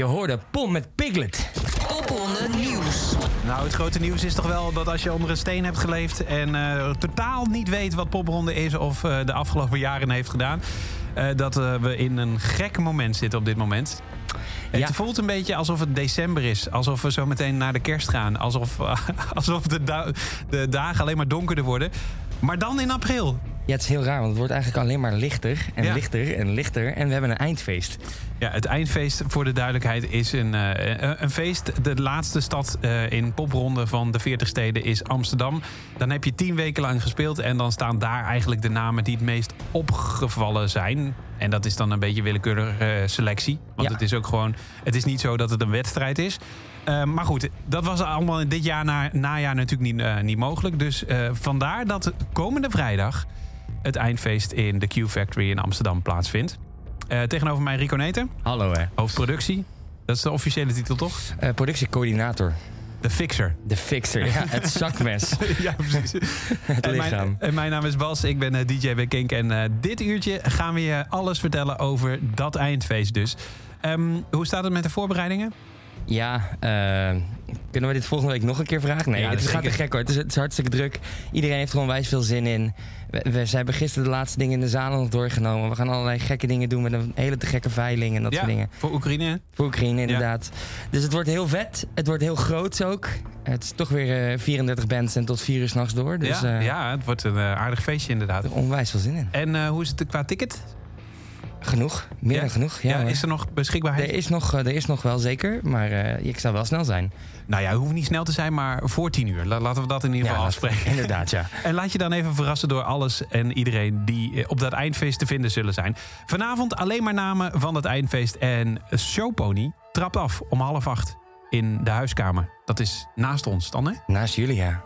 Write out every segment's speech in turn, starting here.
Je hoorde Pom met Piglet. Popronde Nieuws. Nou, het grote nieuws is toch wel dat als je onder een steen hebt geleefd... en eh, totaal niet weet wat popronde is of eh, de afgelopen jaren heeft gedaan... eh, dat we in een gek moment zitten op dit moment. Ja. Het voelt een beetje alsof het december is. Alsof we zo meteen naar de kerst gaan. Alsof, alsof de, da- de dagen alleen maar donkerder worden. Maar dan in april. Ja, het is heel raar, want het wordt eigenlijk alleen maar lichter en Ja. lichter en lichter. En we hebben een eindfeest. Ja, het eindfeest, voor de duidelijkheid, is een, eh, een feest. De laatste stad eh, in popronde van de 40 steden is Amsterdam. Dan heb je tien weken lang gespeeld en dan staan daar eigenlijk de namen die het meest opgevallen zijn. En dat is dan een beetje willekeurige eh, selectie. Want Ja. het is ook gewoon, het is niet zo dat het een wedstrijd is. Maar goed, dat was allemaal dit jaar na, najaar natuurlijk niet, niet mogelijk. Dus vandaar dat komende vrijdag het eindfeest in de Q Factory in Amsterdam plaatsvindt. Eh, tegenover mij Rico Neten, Hallo hè. hoofdproductie. Dat is de officiële titel, toch? Eh, productiecoördinator. De Fixer. De fixer. Ja, het zakmes. ja, precies. Het En lichaam. mijn, en mijn naam is Bas, ik ben eh, DJ bij Kink. En dit uurtje gaan we je alles vertellen over dat eindfeest dus. Ehm, hoe staat het met de voorbereidingen? Ja, kunnen we dit volgende week nog een keer vragen? Nee, Ja, het gaat te gek hoor. Het is, het is hartstikke druk. Iedereen heeft gewoon wijs veel zin in. We, we, ze hebben gisteren de laatste dingen in de zaal nog doorgenomen. We gaan allerlei gekke dingen doen met een hele te gekke veiling en dat ja, soort dingen. voor Oekraïne. Voor Oekraïne inderdaad. Dus het wordt heel vet. Het wordt heel groot ook. Het is toch weer eh, 34 bands en tot 4 uur s'nachts door. Dus ja, eh, ja, het wordt een eh, aardig feestje inderdaad. er onwijs veel zin in. En eh, hoe is het qua ticket? Genoeg. Meer Ja? dan genoeg. Ja, is er nog beschikbaarheid? er, is nog, eh, er is nog wel zeker, maar eh, ik zou wel snel zijn. Nou ja, hoeft niet snel te zijn, maar voor tien uur. La- Laten we dat in ieder geval afspreken. Inderdaad, ja. En laat je dan even verrassen door alles en iedereen die eh, op dat eindfeest te vinden zullen zijn. Vanavond alleen maar namen van dat eindfeest. En Showpony trapt af om half acht in de huiskamer. Dat is naast ons dan, hè? Naast jullie, ja.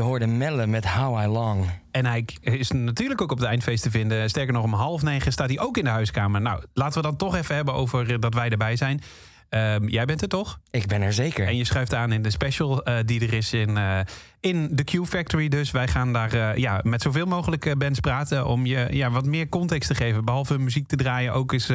Je hoorde Melle met How I Long. En hij is natuurlijk ook op het eindfeest te vinden. Sterker nog, om half negen staat hij ook in de huiskamer. Nou, laten we dan toch even hebben over eh, dat wij erbij zijn. Ehm, jij bent er toch? Ik ben er zeker. En je schuift aan in de special eh, die er is in, eh, in de Q Factory. Dus wij gaan daar eh, ja, met zoveel mogelijk bands praten... om je ja, wat meer context te geven. Behalve muziek te draaien, ook eens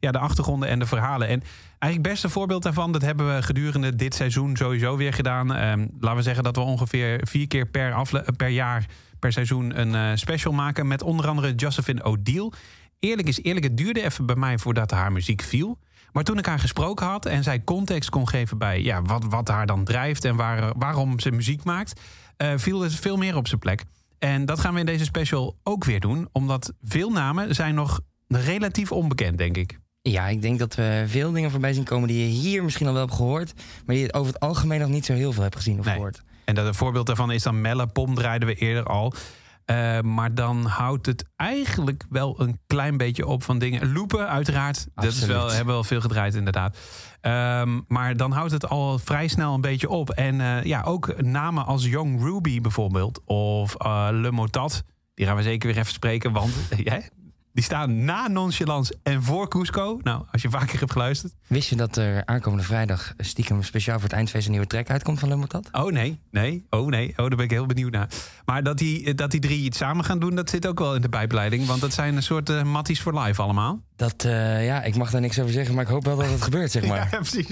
ja, de achtergronden en de verhalen. En eigenlijk het beste voorbeeld daarvan... dat hebben we gedurende dit seizoen sowieso weer gedaan. Ehm, laten we zeggen dat we ongeveer vier keer per, afle- per jaar... per seizoen een special maken... met onder andere Josephine O'Deal. Eerlijk is eerlijk, het duurde even bij mij voordat haar muziek viel... Maar toen ik haar gesproken had en zij context kon geven bij ja, wat, wat haar dan drijft en waar, waarom ze muziek maakt, eh, viel het veel meer op zijn plek. En dat gaan we in deze special ook weer doen, omdat veel namen zijn nog relatief onbekend, denk ik. Ja, ik denk dat we veel dingen voorbij zien komen die je hier misschien al wel hebt gehoord. Maar die je over het algemeen nog niet zo heel veel hebt gezien of Nee. gehoord. En dat, een voorbeeld daarvan is dan Melle Pom, draaiden we eerder al. Eh, maar dan houdt het eigenlijk wel een klein beetje op van dingen. Loepen, uiteraard. Dat is wel, hebben we wel veel gedraaid, inderdaad. Ehm, maar dan houdt het al vrij snel een beetje op. En eh, ja, ook namen als Young Ruby bijvoorbeeld. Of eh, Le Motat. Die gaan we zeker weer even spreken. Want ja, die staan na Nonchalance en voor Cusco. Nou, als je vaker hebt geluisterd. Wist je dat er aankomende vrijdag stiekem speciaal voor het eindfeest een nieuwe track uitkomt van Lumbertad? Oh, nee, nee, oh nee. Oh, daar ben ik heel benieuwd naar. Maar dat die, dat die drie iets samen gaan doen, dat zit ook wel in de bijpleiding. Want dat zijn een soort eh, matties voor live allemaal. Dat, eh, ja, ik mag daar niks over zeggen, maar ik hoop wel dat het gebeurt, zeg maar. Ja, precies.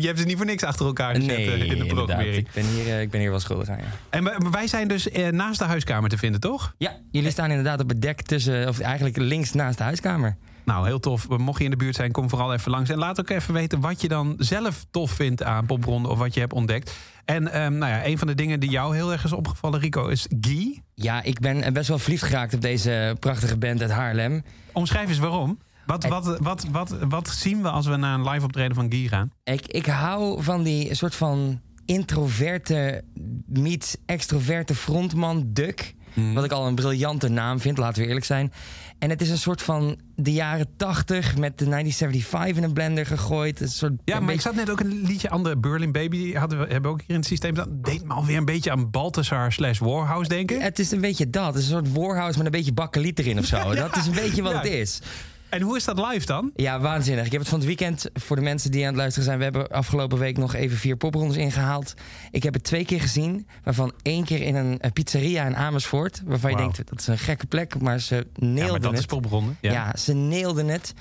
Je hebt ze niet voor niks achter elkaar gezet nee, eh, in de programmering. Ik ben, hier, eh, ik ben hier wel schuldig aan, ja. En wij- zijn dus naast de huiskamer te vinden, toch? Ja, jullie staan inderdaad op het dek tussen, of eigenlijk links naast de huiskamer. Nou, heel tof. Mocht je in de buurt zijn, kom vooral even langs. En laat ook even weten wat je dan zelf tof vindt aan popronde of wat je hebt ontdekt. En ehm, nou ja, een van de dingen die jou heel erg is opgevallen, Rico, is Guy. Ja, ik ben best wel verliefd geraakt op deze prachtige band uit Haarlem. Omschrijf eens waarom. Wat, wat, wat, wat, wat zien we als we naar een live optreden van Guy gaan? Ik, ik hou van die soort van introverte meets extroverte frontman Duck. Mhm. Wat ik al een briljante naam vind, laten we eerlijk zijn. En het is een soort van de jaren 80 met de 1975 in een blender gegooid. Een soort Ja, maar ik zat net ook een liedje aan de Berlin Baby. Hadden we, hebben we ook hier in het systeem. Dat deed me alweer een beetje aan Balthasar slash Warhouse denken. Het is een beetje dat. Het is een soort Warhouse met een beetje bakkeliet erin of zo. Dat is een beetje wat Ja. het is. En hoe is dat live dan? Ja, waanzinnig. Ik heb het van het weekend, voor de mensen die aan het luisteren zijn... we hebben afgelopen week nog even vier poprondes ingehaald. Ik heb het twee keer gezien, waarvan één keer in een, pizzeria in Amersfoort... waarvan je denkt, dat is een gekke plek, maar ze Ja, neelden maar dat het. is popronde. ja. Ja. ze neelden het.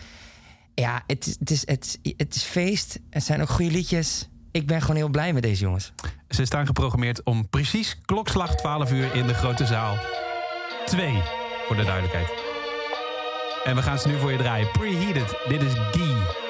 Ja, het is, het, is, het, het is feest. Het zijn ook goede liedjes. Ik ben gewoon heel blij met deze jongens. Ze staan geprogrammeerd om precies klokslag 12 uur in de grote zaal. Twee, voor de duidelijkheid. En we gaan ze nu voor je draaien. Preheated. Dit is Guy.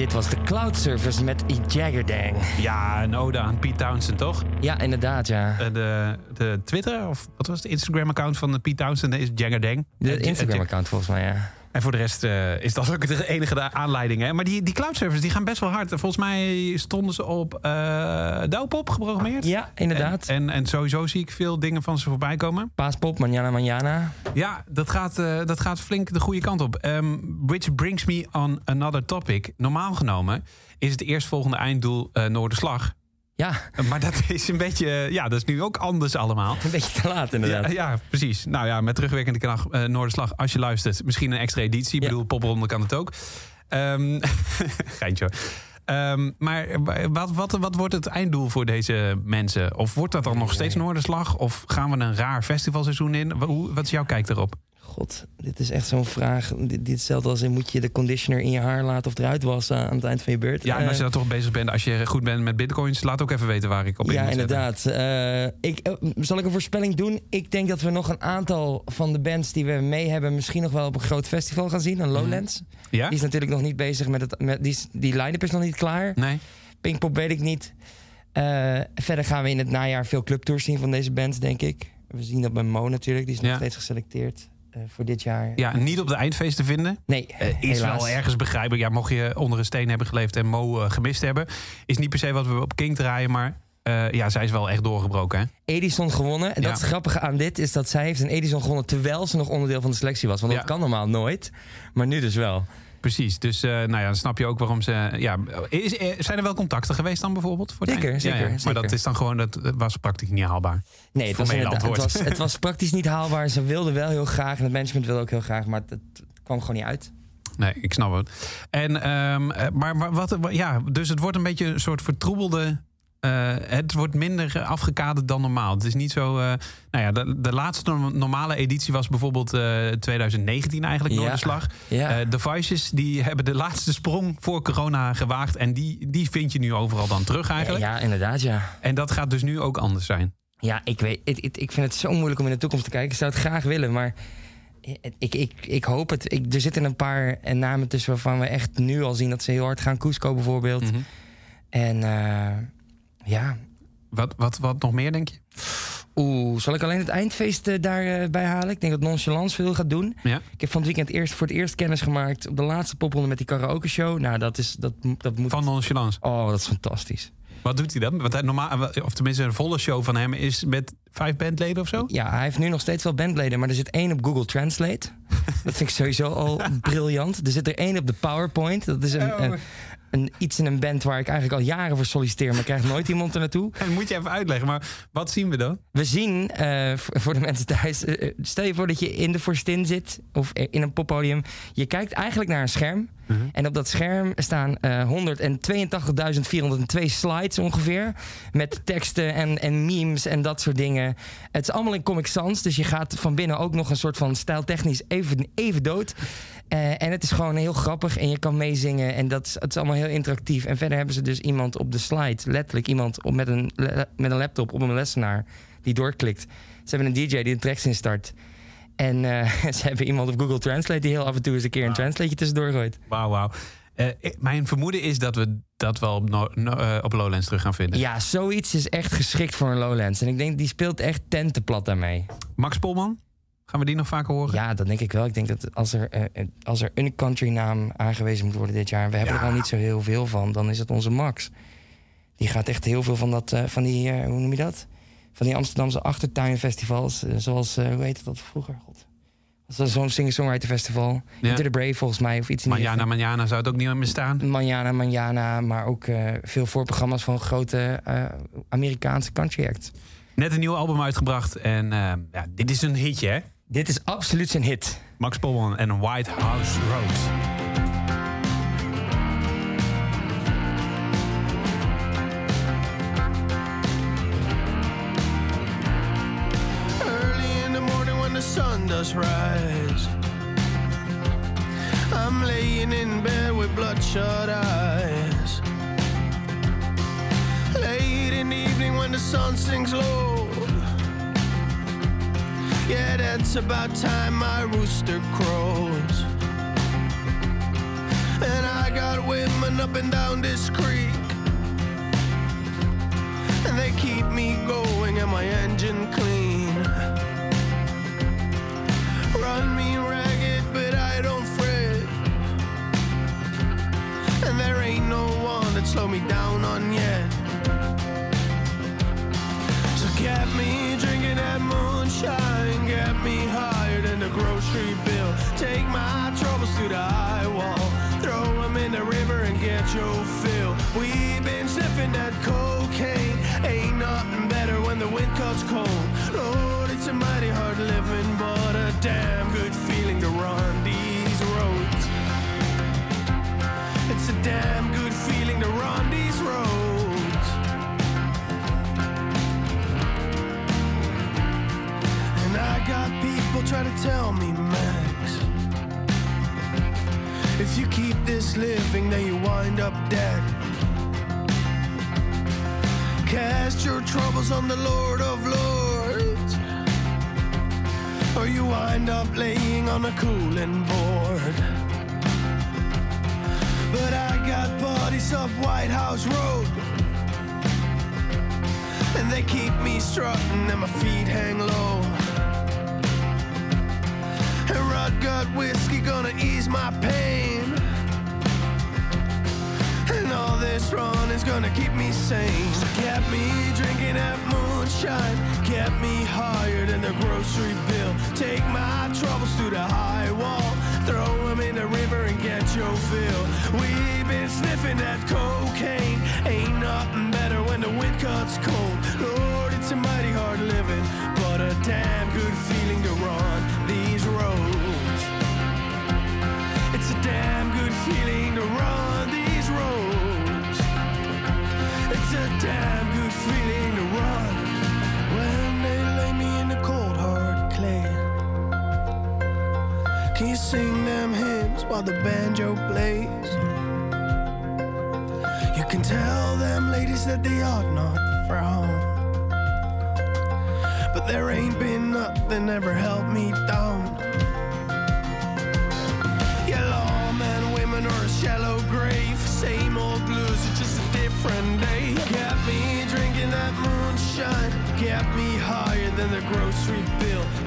Dit was de Cloud Service met Jaggerdang. Ja, een ode aan Pete Townsend, toch? Ja, inderdaad, ja. Eh, de, de Twitter, of wat was het Instagram-account van Pete Townsend? is Jaggerdang. De Instagram-account volgens mij, ja. En voor de rest eh, is dat ook de enige aanleiding. Hè? Maar die, die cloud servers die gaan best wel hard. Volgens mij stonden ze op uh, Doupop geprogrammeerd. Ja, inderdaad. En, en, en sowieso zie ik veel dingen van ze voorbij komen. Paaspop, Manjana Manjana. Ja, dat gaat, uh, dat gaat flink de goede kant op. Um, which brings me on another topic. Normaal genomen is het eerstvolgende einddoel Noorderslag. Ja. Maar dat is een beetje, ja, dat is nu ook anders allemaal. Een beetje te laat inderdaad. Ja, ja precies. Nou ja, met terugwerkende kracht uh, Noorderslag, als je luistert, misschien een extra editie. Ik ja. bedoel, popronde kan het ook. Um, geintje. Um, maar wat, wat, wat wordt het einddoel voor deze mensen? Of wordt dat dan nog steeds Noorderslag? Of gaan we een raar festivalseizoen in? Hoe, wat is jouw kijk erop? God, dit is echt zo'n vraag. Dit, dit stelt als in, moet je de conditioner in je haar laten of eruit wassen aan het eind van je beurt? Ja, en als je dan toch bezig bent, als je goed bent met bitcoins, laat ook even weten waar ik op in Ja, inderdaad. Uh, ik, uh, zal ik een voorspelling doen? Ik denk dat we nog een aantal van de bands die we mee hebben, misschien nog wel op een groot festival gaan zien, een Lowlands. Ja? Die is natuurlijk nog niet bezig met het. Met, die, die line-up is nog niet klaar. Nee. Pinkpop weet ik niet. Uh, verder gaan we in het najaar veel clubtours zien van deze bands, denk ik. We zien dat bij Mo natuurlijk, die is nog Ja. steeds geselecteerd. Uh, voor dit jaar. Ja, niet op de eindfeest te vinden. Nee, Uh, is helaas. wel ergens begrijpelijk. Ja, mocht je onder een steen hebben geleefd en Mo uh, gemist hebben. Is niet per se wat we op King draaien, maar ja, zij is wel echt doorgebroken. Hè? Edison gewonnen. En Ja. dat is grappige aan dit is dat zij heeft een Edison gewonnen terwijl ze nog onderdeel van de selectie was. Want dat kan normaal nooit. Maar nu dus wel. Precies, dus uh, nou ja, dan snap je ook waarom ze... Ja, is, eh, zijn er wel contacten geweest dan bijvoorbeeld? Voor Zeker, eind? Zeker, ja. Maar zeker. dat is dan gewoon, dat was praktisch niet haalbaar. Nee, het was, het, was, het was praktisch niet haalbaar. Ze wilden wel heel graag en het management wilde ook heel graag. Maar het, het kwam gewoon niet uit. Nee, ik snap het. En, um, maar, maar wat, ja, dus het wordt een beetje een soort vertroebelde... Uh, het wordt minder afgekaderd dan normaal. Het is niet zo. Uh, nou ja, de, de laatste normale editie was bijvoorbeeld uh, 2019 eigenlijk, Ja. Noorderslag. Ja. de Vices die hebben de laatste sprong voor corona gewaagd. En die, die vind je nu overal dan terug eigenlijk. Ja, inderdaad, ja. En dat gaat dus nu ook anders zijn. Ja, ik weet, ik, ik, ik vind het zo moeilijk om in de toekomst te kijken. Ik zou het graag willen, maar ik, ik, ik hoop het. Ik, er zitten een paar namen tussen waarvan we echt nu al zien dat ze heel hard gaan. Cusco bijvoorbeeld. Mhm. En ja. Wat, wat, wat nog meer, denk je? Oeh, zal ik alleen het eindfeest uh, daarbij halen? Ik denk dat Nonchalance veel gaat doen. Ja. Ik heb van het weekend eerst voor het eerst kennis gemaakt op de laatste popronde met die karaoke show. Nou, dat is dat, dat moet. Van Nonchalance. Oh, dat is fantastisch. Wat doet hij dan? Want hij normaal, of tenminste, een volle show van hem is met vijf bandleden of zo? Ja, hij heeft nu nog steeds wel bandleden, maar er zit één op Google Translate. dat vind ik sowieso al briljant. Er zit er één op de PowerPoint. Dat is een, Oh. een, een, iets in een band waar ik eigenlijk al jaren voor solliciteer, maar krijg nooit iemand er naartoe. Dat moet je even uitleggen, maar wat zien we dan? We zien, eh, voor de mensen thuis, eh, eh, stel je voor dat je in de Forstin zit of in een poppodium. Je kijkt eigenlijk naar een scherm. En op dat scherm staan eh 182.402 slides ongeveer. Met teksten en, en memes en dat soort dingen. Het is allemaal in Comic Sans, dus je gaat van binnen ook nog een soort van stijltechnisch even, even dood. Eh, en het is gewoon heel grappig en je kan meezingen. En dat is, het is allemaal heel interactief. En verder hebben ze dus iemand op de slide, letterlijk iemand op, met, een, met een laptop op een lessenaar die doorklikt. Ze hebben een DJ die de tracks instart. En eh, ze hebben iemand op Google Translate die heel af en toe eens een keer een translateje tussendoor gooit. Wauw, wauw. Eh, mijn vermoeden is dat we dat wel op, no- no- op Lowlands terug gaan vinden. Ja, zoiets is echt geschikt voor een Lowlands. En ik denk, die speelt echt tentenplat daarmee. Max Polman, gaan we die nog vaker horen? Ja, dat denk ik wel. Ik denk dat als er, eh, als er een country naam aangewezen moet worden dit jaar... en we hebben Ja. er al niet zo heel veel van, dan is het onze Max. Die gaat echt heel veel van, dat, eh, van die, hoe noem je dat? Van die Amsterdamse achtertuinfestivals. zoals, hoe heette dat vroeger? God. Dat zo'n singer-songwriter festival? Ja. Into the Brave volgens mij, of iets Manjana, Manjana zou het ook niet meer staan. Manjana, Manjana, maar ook veel voorprogramma's van grote Amerikaanse country acts. Net een nieuw album uitgebracht en ja, dit is een hitje, hè? Dit is absoluut zijn hit. Max Polman en White House Road. Early in the morning when the sun does rise. I'm laying in bed with bloodshot eyes. Late in the evening when the sun sinks low. Yeah, that's about time my rooster crows. And I got women up and down this creek. And they keep me going and my engine clean. Run me ragged, but I don't fret. And there ain't no one that slow me down on yet. So get me drinking that moonshine, try to tell me, Max, if you keep this living, then you wind up dead. Cast your troubles on the Lord of Lords, or you wind up laying on a cooling board. But I got buddies up White House Road. And they keep me strutting and my feet hang low. Got whiskey gonna ease my pain. And all this run is gonna keep me sane. So get me drinking that moonshine. Get me higher than the grocery bill. Take my troubles to the high wall. Throw them in the river and get your fill. We've been sniffing that cocaine. Ain't nothing better when the wind cuts cold. Lord, it's a mighty hard living, but a damn good feeling to run these roads. It's a damn good feeling to run these roads. It's a damn good feeling to run when they lay me in the cold hard clay. Can you sing them hymns while the banjo plays? You can tell them ladies that they ought not frown. But there ain't been nothing ever helped me down.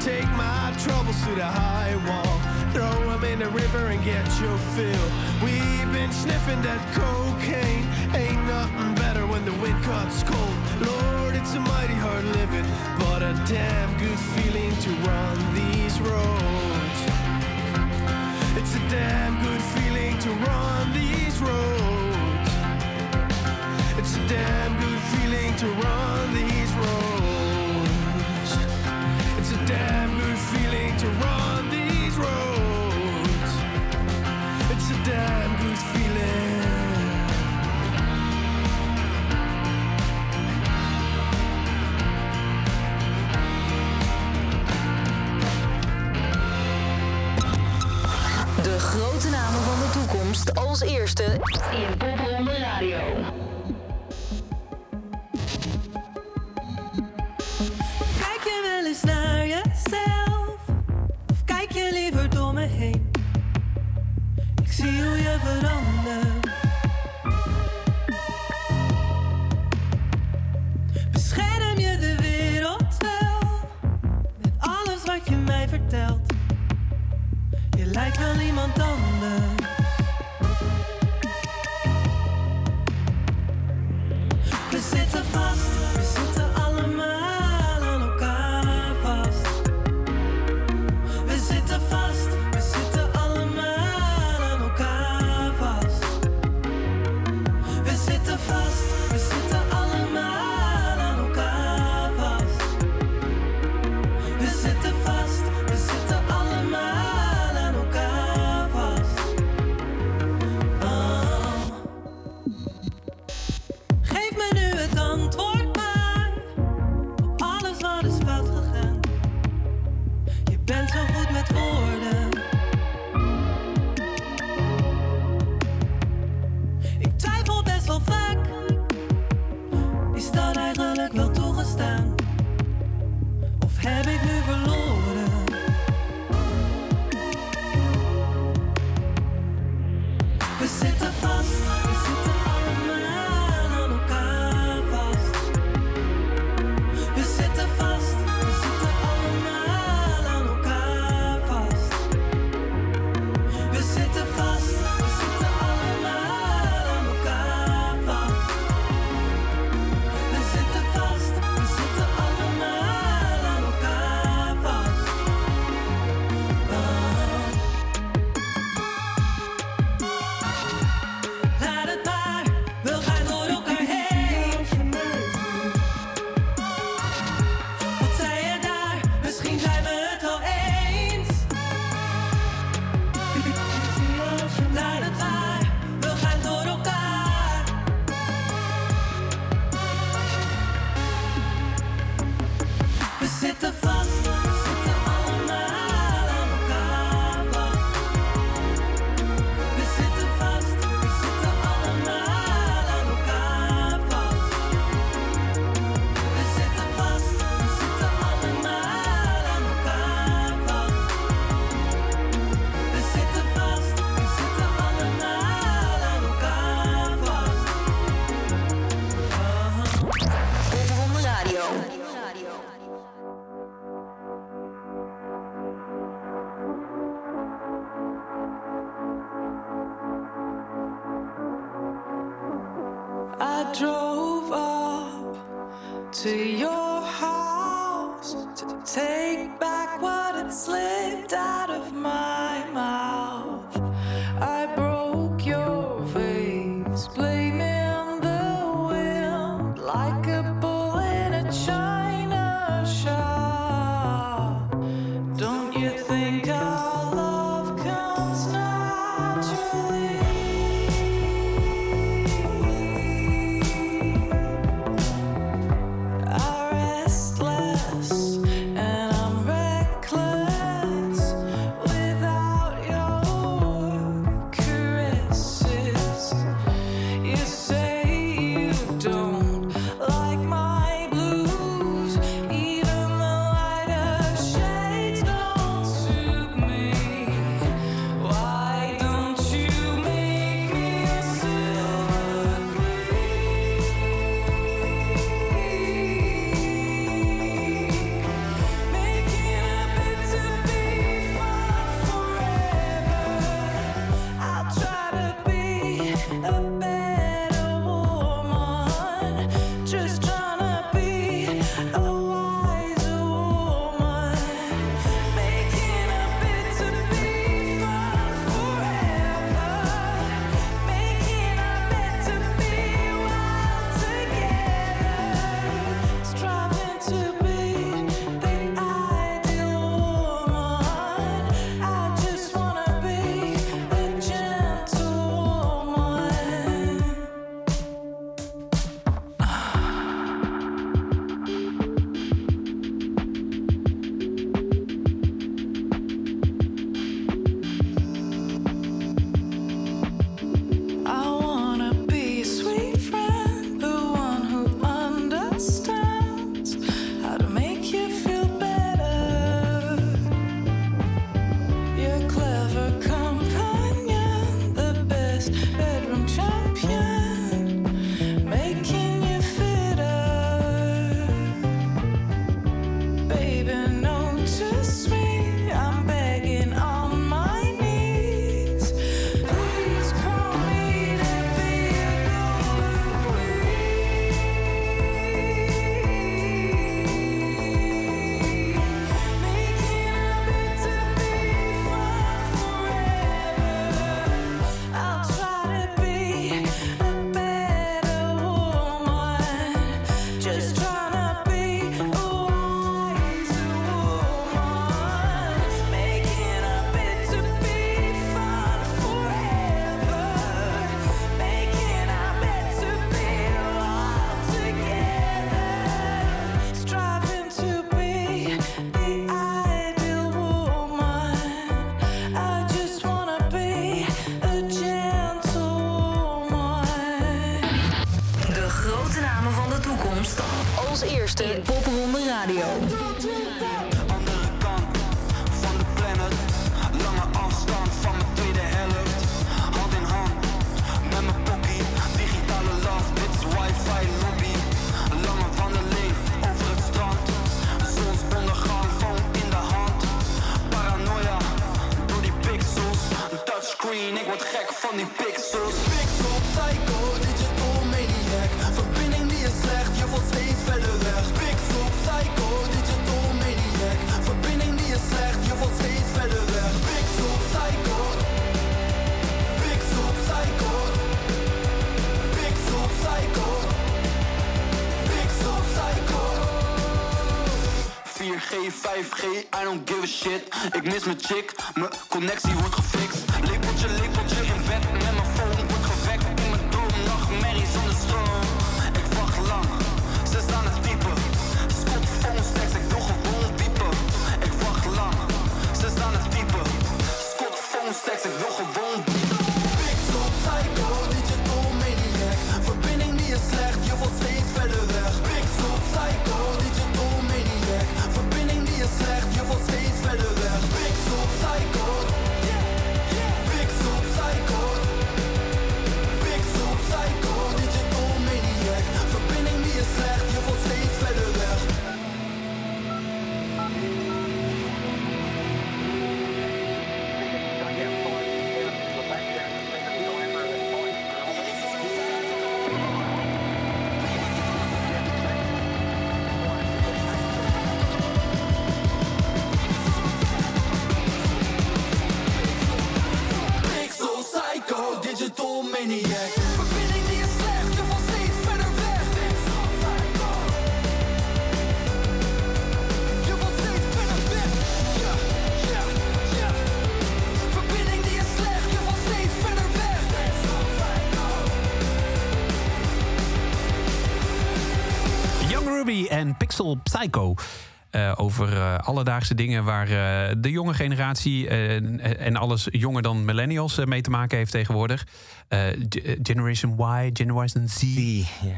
Take my troubles to the high wall. Throw them in the river and get your fill. We've been sniffing that cocaine. Ain't nothing better when the wind cuts cold. Lord, it's a mighty hard living, but a damn good feeling to run these roads. It's a damn good feeling to run these roads. It's a damn good feeling to run these damn good feeling to run these roads. It's a damn good feeling. De grote namen van de toekomst als eerste in Popronde Radio. Cause the te chick, Psycho. Eh, over eh, alledaagse dingen waar eh, de jonge generatie en alles jonger dan millennials mee te maken heeft tegenwoordig. Generation Y, Generation Z.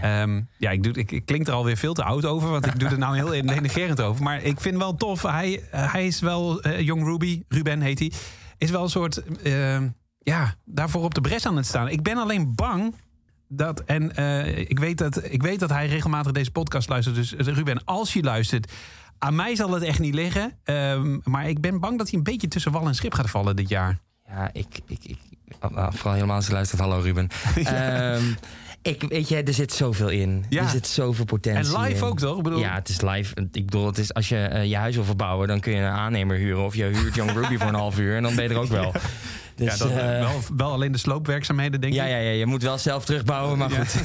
Ehm, ja, ik, doe, ik, ik klink er alweer veel te oud over, want ik doe er nou heel denigerend over. Maar ik vind wel tof. Hij, hij is wel, Young Ruby, Ruben heet hij, is wel een soort, ehm, ja, daarvoor op de bres aan het staan. Ik ben alleen bang dat, en eh, ik, weet dat, ik weet dat hij regelmatig deze podcast luistert. Dus eh, Ruben, als je luistert, aan mij zal het echt niet liggen. Ehm, maar ik ben bang dat hij een beetje tussen wal en schip gaat vallen dit jaar. Ja, ik, ik, ik nou, vooral helemaal als je luistert. Hallo Ruben. Ehm, ik, weet je, er zit zoveel in. Ja. Er zit zoveel potentie En live in. ook toch? Ik bedoel, Ja, het is live. Ik bedoel, het is, als je eh, je huis wil verbouwen, dan kun je een aannemer huren. Of je huurt Young Ruby voor een half uur en dan ben je er ook wel. Dus, ja, dat, eh, wel, wel alleen de sloopwerkzaamheden, denk ja, ik. ja, ja, je moet wel zelf terugbouwen, maar Ja. goed.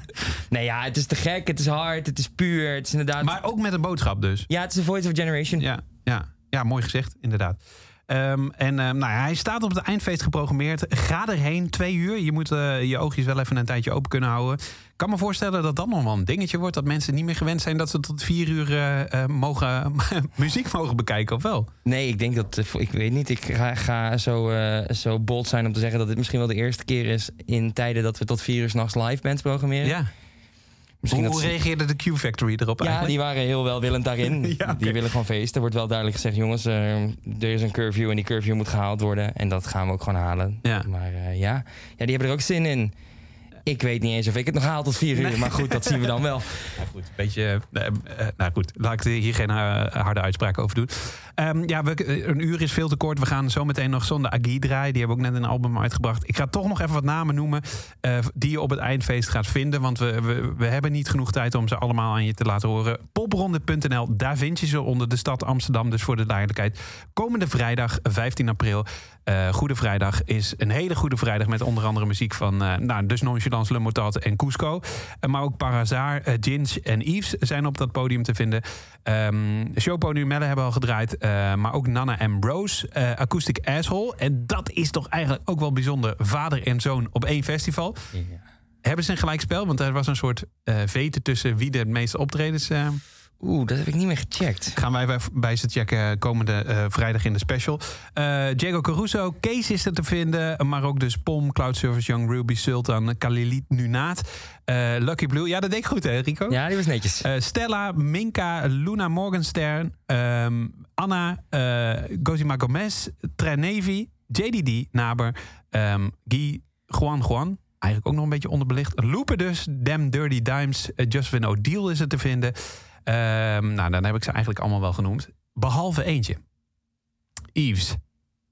nee, ja, het is te gek, het is hard, het is puur. Het is inderdaad... Maar ook met een boodschap dus. Ja, het is de voice of generation. Ja, ja, ja mooi gezegd, inderdaad. Ehm, en ehm, nou ja, hij staat op het eindfeest geprogrammeerd. Ga erheen, twee uur. Je moet eh, je oogjes wel even een tijdje open kunnen houden. Ik kan me voorstellen dat dat nog wel een dingetje wordt. Dat mensen niet meer gewend zijn dat ze tot vier uur eh, eh, mogen, muziek mogen bekijken, of wel? Nee, ik denk dat, ik weet niet, ik ga, ga zo, zo bold zijn om te zeggen dat dit misschien wel de eerste keer is in tijden dat we tot vier uur s'nachts live bands programmeren. Ja. Misschien Hoe, dat reageerde de Q-Factory erop Ja, eigenlijk? die waren heel welwillend daarin. Ja. Die willen gewoon feesten. Er wordt wel duidelijk gezegd, jongens, eh, er is een curfew en die curfew moet gehaald worden. En dat gaan we ook gewoon halen. Ja. Maar eh, ja. ja, die hebben er ook zin in. Ik weet niet eens of ik het nog haal tot vier uur. Maar goed, dat zien we dan wel. Nou goed, een beetje. eh, eh, nou goed, laat ik er hier geen eh, harde uitspraak over doen. Ehm, ja, we, een uur is veel te kort. We gaan zo meteen nog zonder Agi draaien. Die hebben ook net een album uitgebracht. Ik ga toch nog even wat namen noemen die je op het eindfeest gaat vinden. Want we, we, we hebben niet genoeg tijd om ze allemaal aan je te laten horen. Popronde.nl, daar vind je ze onder de stad Amsterdam. Dus voor de duidelijkheid. Komende vrijdag, 15 april. Eh, Goede Vrijdag is een hele goede vrijdag met onder andere muziek van eh nou, dus Nonchalance, Le Motat en Cusco. Eh, maar ook Parazar, Ginge en Yves zijn op dat podium te vinden. Ehm Showpodium Melle hebben al gedraaid, maar ook Nana Ambrose, eh Acoustic Asshole. En dat is toch eigenlijk ook wel bijzonder, vader en zoon op één festival. Hebben ze een gelijkspel? Want er was een soort veten tussen wie de meeste optredens... eh, Oeh, dat heb ik niet meer gecheckt. Gaan wij bij- bij ze checken komende eh, vrijdag in de special. Eh Diego Caruso, Kees is er te vinden. Maar ook dus Pom, Cloud Service, Young Ruby, Sultan, Kalilit Nunaat. eh, Lucky Blue. Ja, dat deed ik goed hè, Rico? Ja, die was netjes. Stella, Minka, Luna Morgenstern, ehm, Anna, Gozima Gomez, Trenevi, JDD, Naber, ehm, Guy, Juan Juan. Eigenlijk ook nog een beetje onderbelicht. Looper dus, Dem Dirty Dimes, Josephine O'Deal is er te vinden. Ehm, nou, dan heb ik ze eigenlijk allemaal wel genoemd. Behalve eentje. Yves,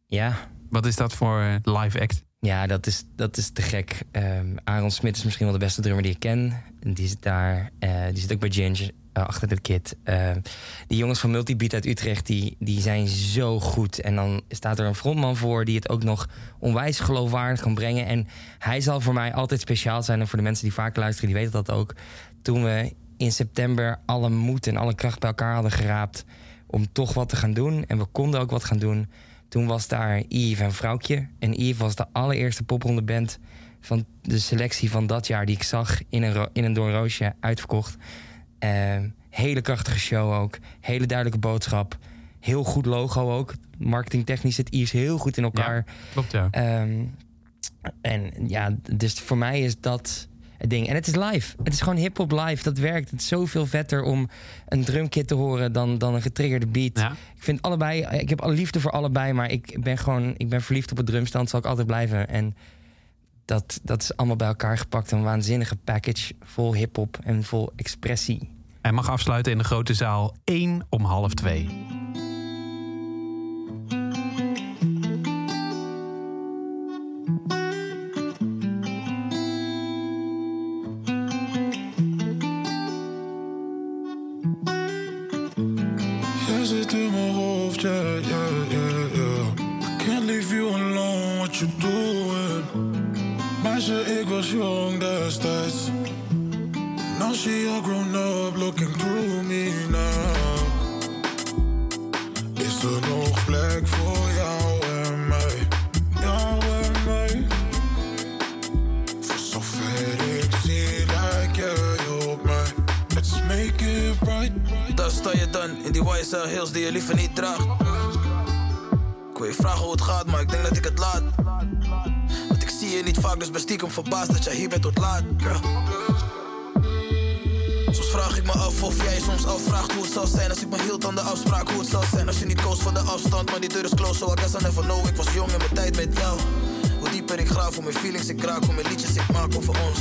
Ja, wat is dat voor live act? Ja, dat is, dat is te gek. Ehm, Aaron Smit is misschien wel de beste drummer die ik ken. En Die zit daar. eh, die zit ook bij Ginger eh, achter de kit. Ehm, die jongens van Multibeat uit Utrecht, die, die zijn zo goed. En dan staat er een frontman voor die het ook nog onwijs geloofwaardig kan brengen. En hij zal voor mij altijd speciaal zijn. En voor de mensen die vaak luisteren, die weten dat ook. Toen we in september alle moed en alle kracht bij elkaar hadden geraapt om toch wat te gaan doen. En we konden ook wat gaan doen. Toen was daar Yves en Vrouwtje. En Yves was de allereerste popronde band van de selectie van dat jaar die ik zag in een, in een Door een Roosje uitverkocht. Eh, hele krachtige show ook. Hele duidelijke boodschap. Heel goed logo ook. Marketingtechnisch zit Yves heel goed in elkaar. Klopt, ja. Ehm, en ja, dus voor mij is dat ding. En het is live. Het is gewoon hip-hop live. Dat werkt. Het is zoveel vetter om een drumkit te horen dan, dan een getriggerde beat. Ja. Ik vind allebei, ik heb alle liefde voor allebei, maar ik ben gewoon, ik ben verliefd op het drumstand, zal ik altijd blijven. En dat, dat is allemaal bij elkaar gepakt. Een waanzinnige package vol hip-hop en vol expressie. Hij mag afsluiten in de grote zaal 1 om half 2. Was jong destijds. Now she all grown up, looking through me now. Is er nog plek voor jou en mij? Jou en mij? Voor zover ik zie, lijk jij op mij. Let's make it right. Daar sta je dan in die YSL Hills die je liever niet draagt. Ik wil je vragen hoe het gaat, maar ik denk dat ik het laat. Je niet vaak, dus ben stiekem verbaasd dat jij hier bent tot laat. Soms vraag ik me af of jij soms afvraagt hoe het zou zijn als ik me hield aan de afspraak. Hoe het zou zijn als je niet koos voor de afstand, maar die deur is close, so I guess I never know. Ik was jong in mijn tijd met jou. Hoe dieper ik graaf, hoe meer feelings ik raak, hoe meer liedjes ik maak over ons.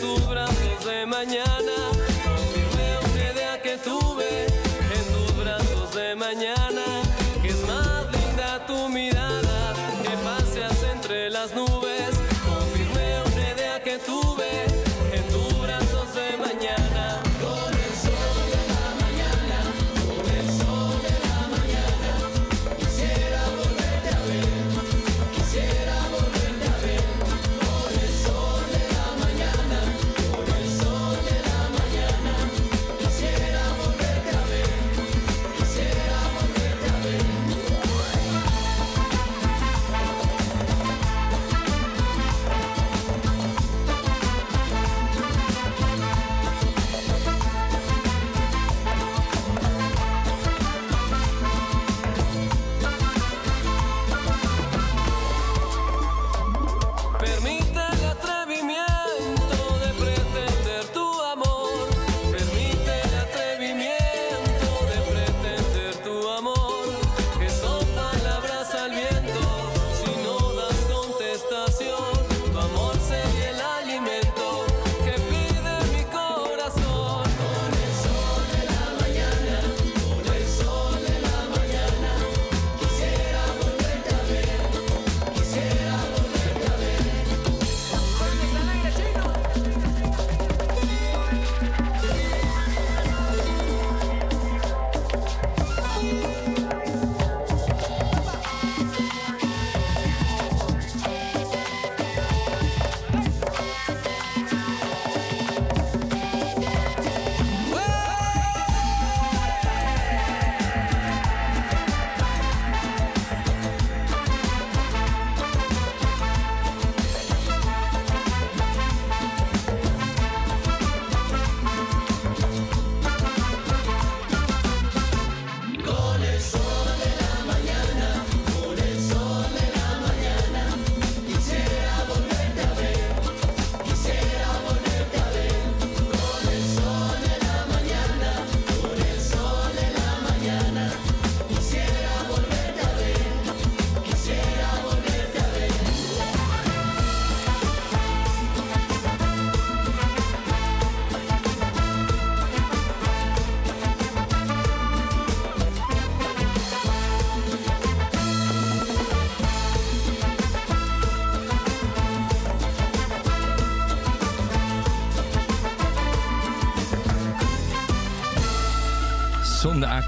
Tus brazos de mañana.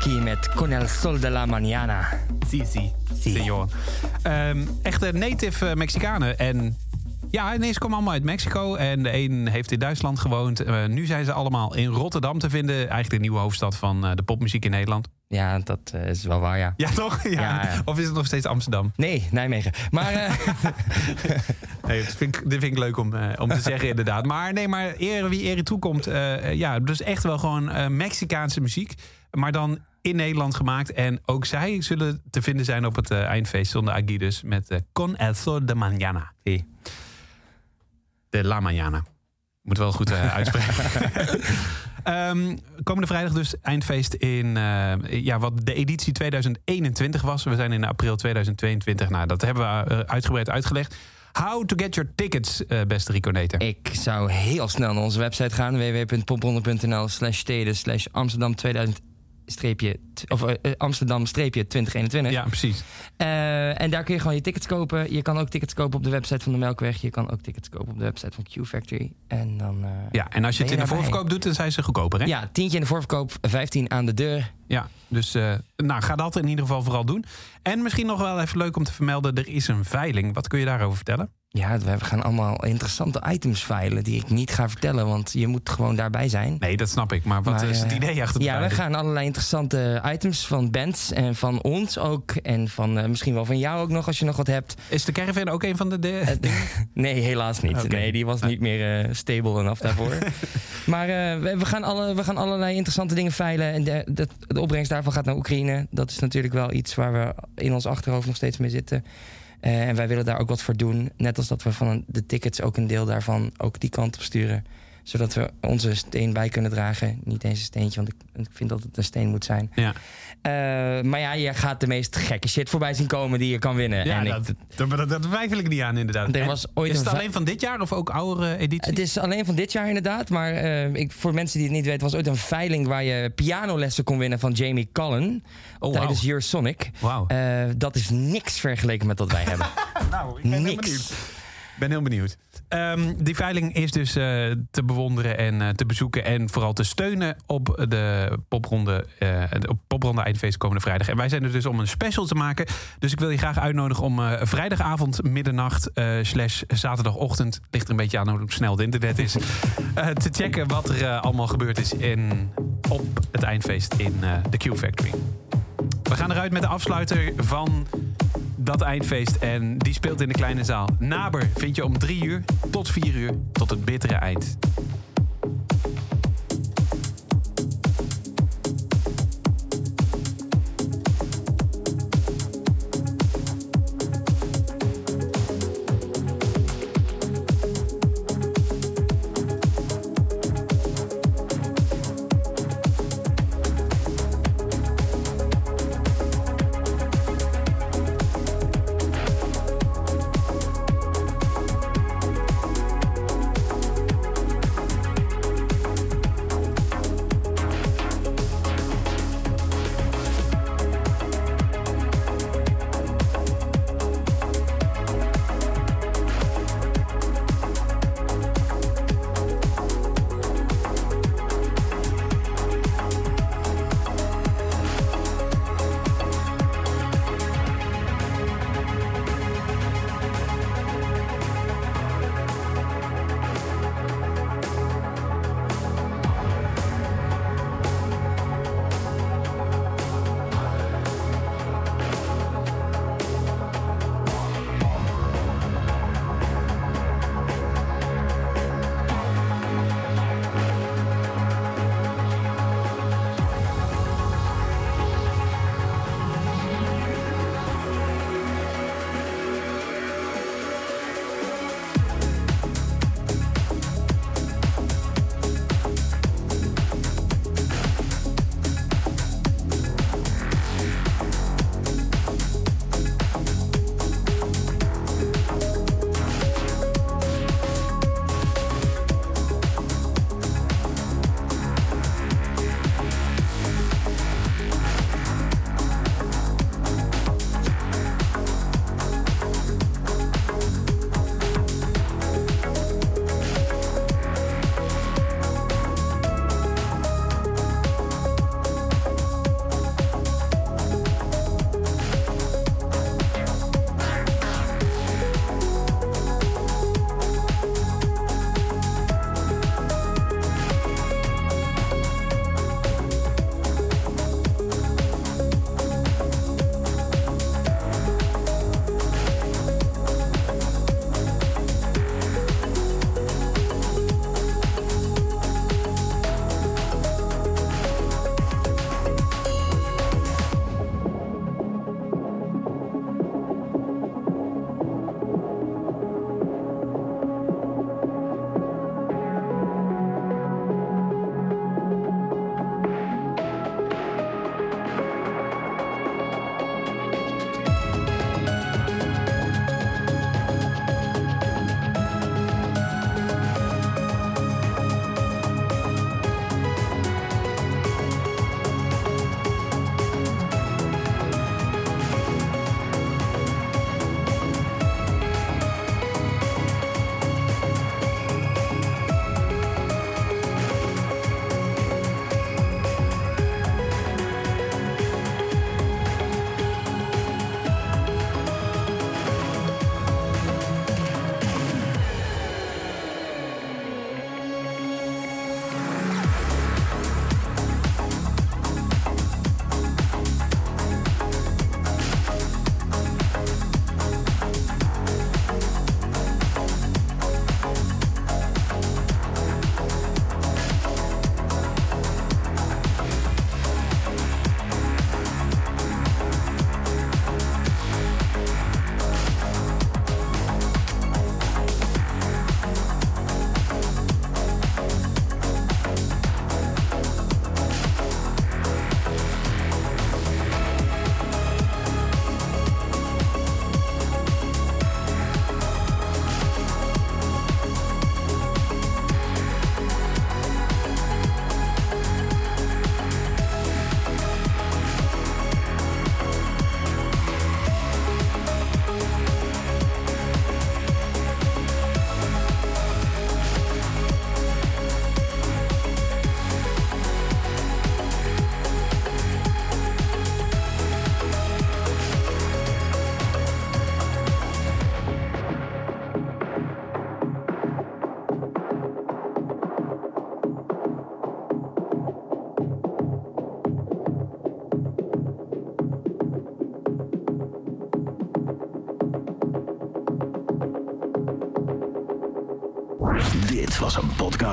Met Con el Sol de la Mañana. Si, si. Senor. Ehm, echte native eh, Mexicanen. En ja, ineens komen allemaal uit Mexico. En de een heeft in Duitsland gewoond. Eh, nu zijn ze allemaal in Rotterdam te vinden. Eigenlijk de nieuwe hoofdstad van eh, de popmuziek in Nederland. Ja, dat is wel waar, ja. Ja, toch? Ja. Of is het nog steeds Amsterdam? Nee, Nijmegen. Maar Nee, dat vind ik, dit vind ik leuk om, om te zeggen, inderdaad. Maar nee, maar ere wie ere toekomt. ja, dus echt wel gewoon Mexicaanse muziek. Maar dan in Nederland gemaakt. En ook zij zullen te vinden zijn op het eh, eindfeest zonder Aguides. Met eh, Con el Sol de Mañana. Hey. De La Mañana. Moet wel goed eh, uitspreken. Ehm, komende vrijdag dus eindfeest in ja, wat de editie 2021 was. We zijn in april 2022. Nou, dat hebben we uitgebreid uitgelegd. How to get your tickets, beste Rico Neter. ik zou heel snel naar onze website gaan. www.popronde.nl slash steden slash Amsterdam 2021. Streepje, of, eh, eh, Amsterdam streepje 2021. Ja, precies. Eh, en daar kun je gewoon je tickets kopen. Je kan ook tickets kopen op de website van de Melkweg. Je kan ook tickets kopen op de website van Q Factory. En dan. Ja, en als je het in de voorverkoop doet, dan zijn ze goedkoper, hè? Ja, tientje in de voorverkoop, 15 aan de deur. Ja, dus nou, ga dat in ieder geval vooral doen. En misschien nog wel even leuk om te vermelden, er is een veiling. Wat kun je daarover vertellen? Ja, we gaan allemaal interessante items veilen die ik niet ga vertellen, want je moet gewoon daarbij zijn. Nee, dat snap ik. Maar wat Maar, is het eh, idee achter de Ja, we gaan allerlei interessante items van bands en van ons ook. En van eh, misschien wel van jou ook nog als je nog wat hebt. Is de caravan ook een van de... de... Nee, helaas niet. Nee, die was niet meer eh, stable enough daarvoor. maar eh, we, we gaan alle, we gaan allerlei interessante dingen veilen. En de, de, de opbrengst daarvan gaat naar Oekraïne. Dat is natuurlijk wel iets waar we in ons achterhoofd nog steeds mee zitten. Eh, en wij willen daar ook wat voor doen. Net als dat we van de tickets ook een deel daarvan ook die kant op sturen. Zodat we onze steen bij kunnen dragen. Niet eens een steentje, want ik, ik vind dat het een steen moet zijn. Ja. Eh, maar ja, je gaat de meest gekke shit voorbij zien komen die je kan winnen. Ja, en ik, dat, dat, dat, dat twijfel ik niet aan, inderdaad. Er was ooit is het alleen van dit jaar of ook oudere edities? Het is alleen van dit jaar inderdaad. Maar eh, ik, voor mensen die het niet weten, was ooit een veiling waar je pianolessen kon winnen van Jamie Cullen. Oh, tijdens. Your Sonic. Wauw. Eh, dat is niks vergeleken met wat wij hebben. nou, ik ben heel niks. benieuwd. ben heel benieuwd. Ehm, die veiling is dus eh, te bewonderen en eh, te bezoeken. En vooral te steunen op de popronde, de op popronde Eindfeest komende vrijdag. En wij zijn er dus om een special te maken. Dus ik wil je graag uitnodigen om vrijdagavond, middernacht, slash zaterdagochtend. Ligt er een beetje aan hoe snel het internet is. te checken wat er allemaal gebeurd is in, op het Eindfeest in de Q Factory. We gaan eruit met de afsluiter van dat eindfeest. En die speelt in de kleine zaal. Naber vind je om drie uur tot vier uur tot het bittere eind.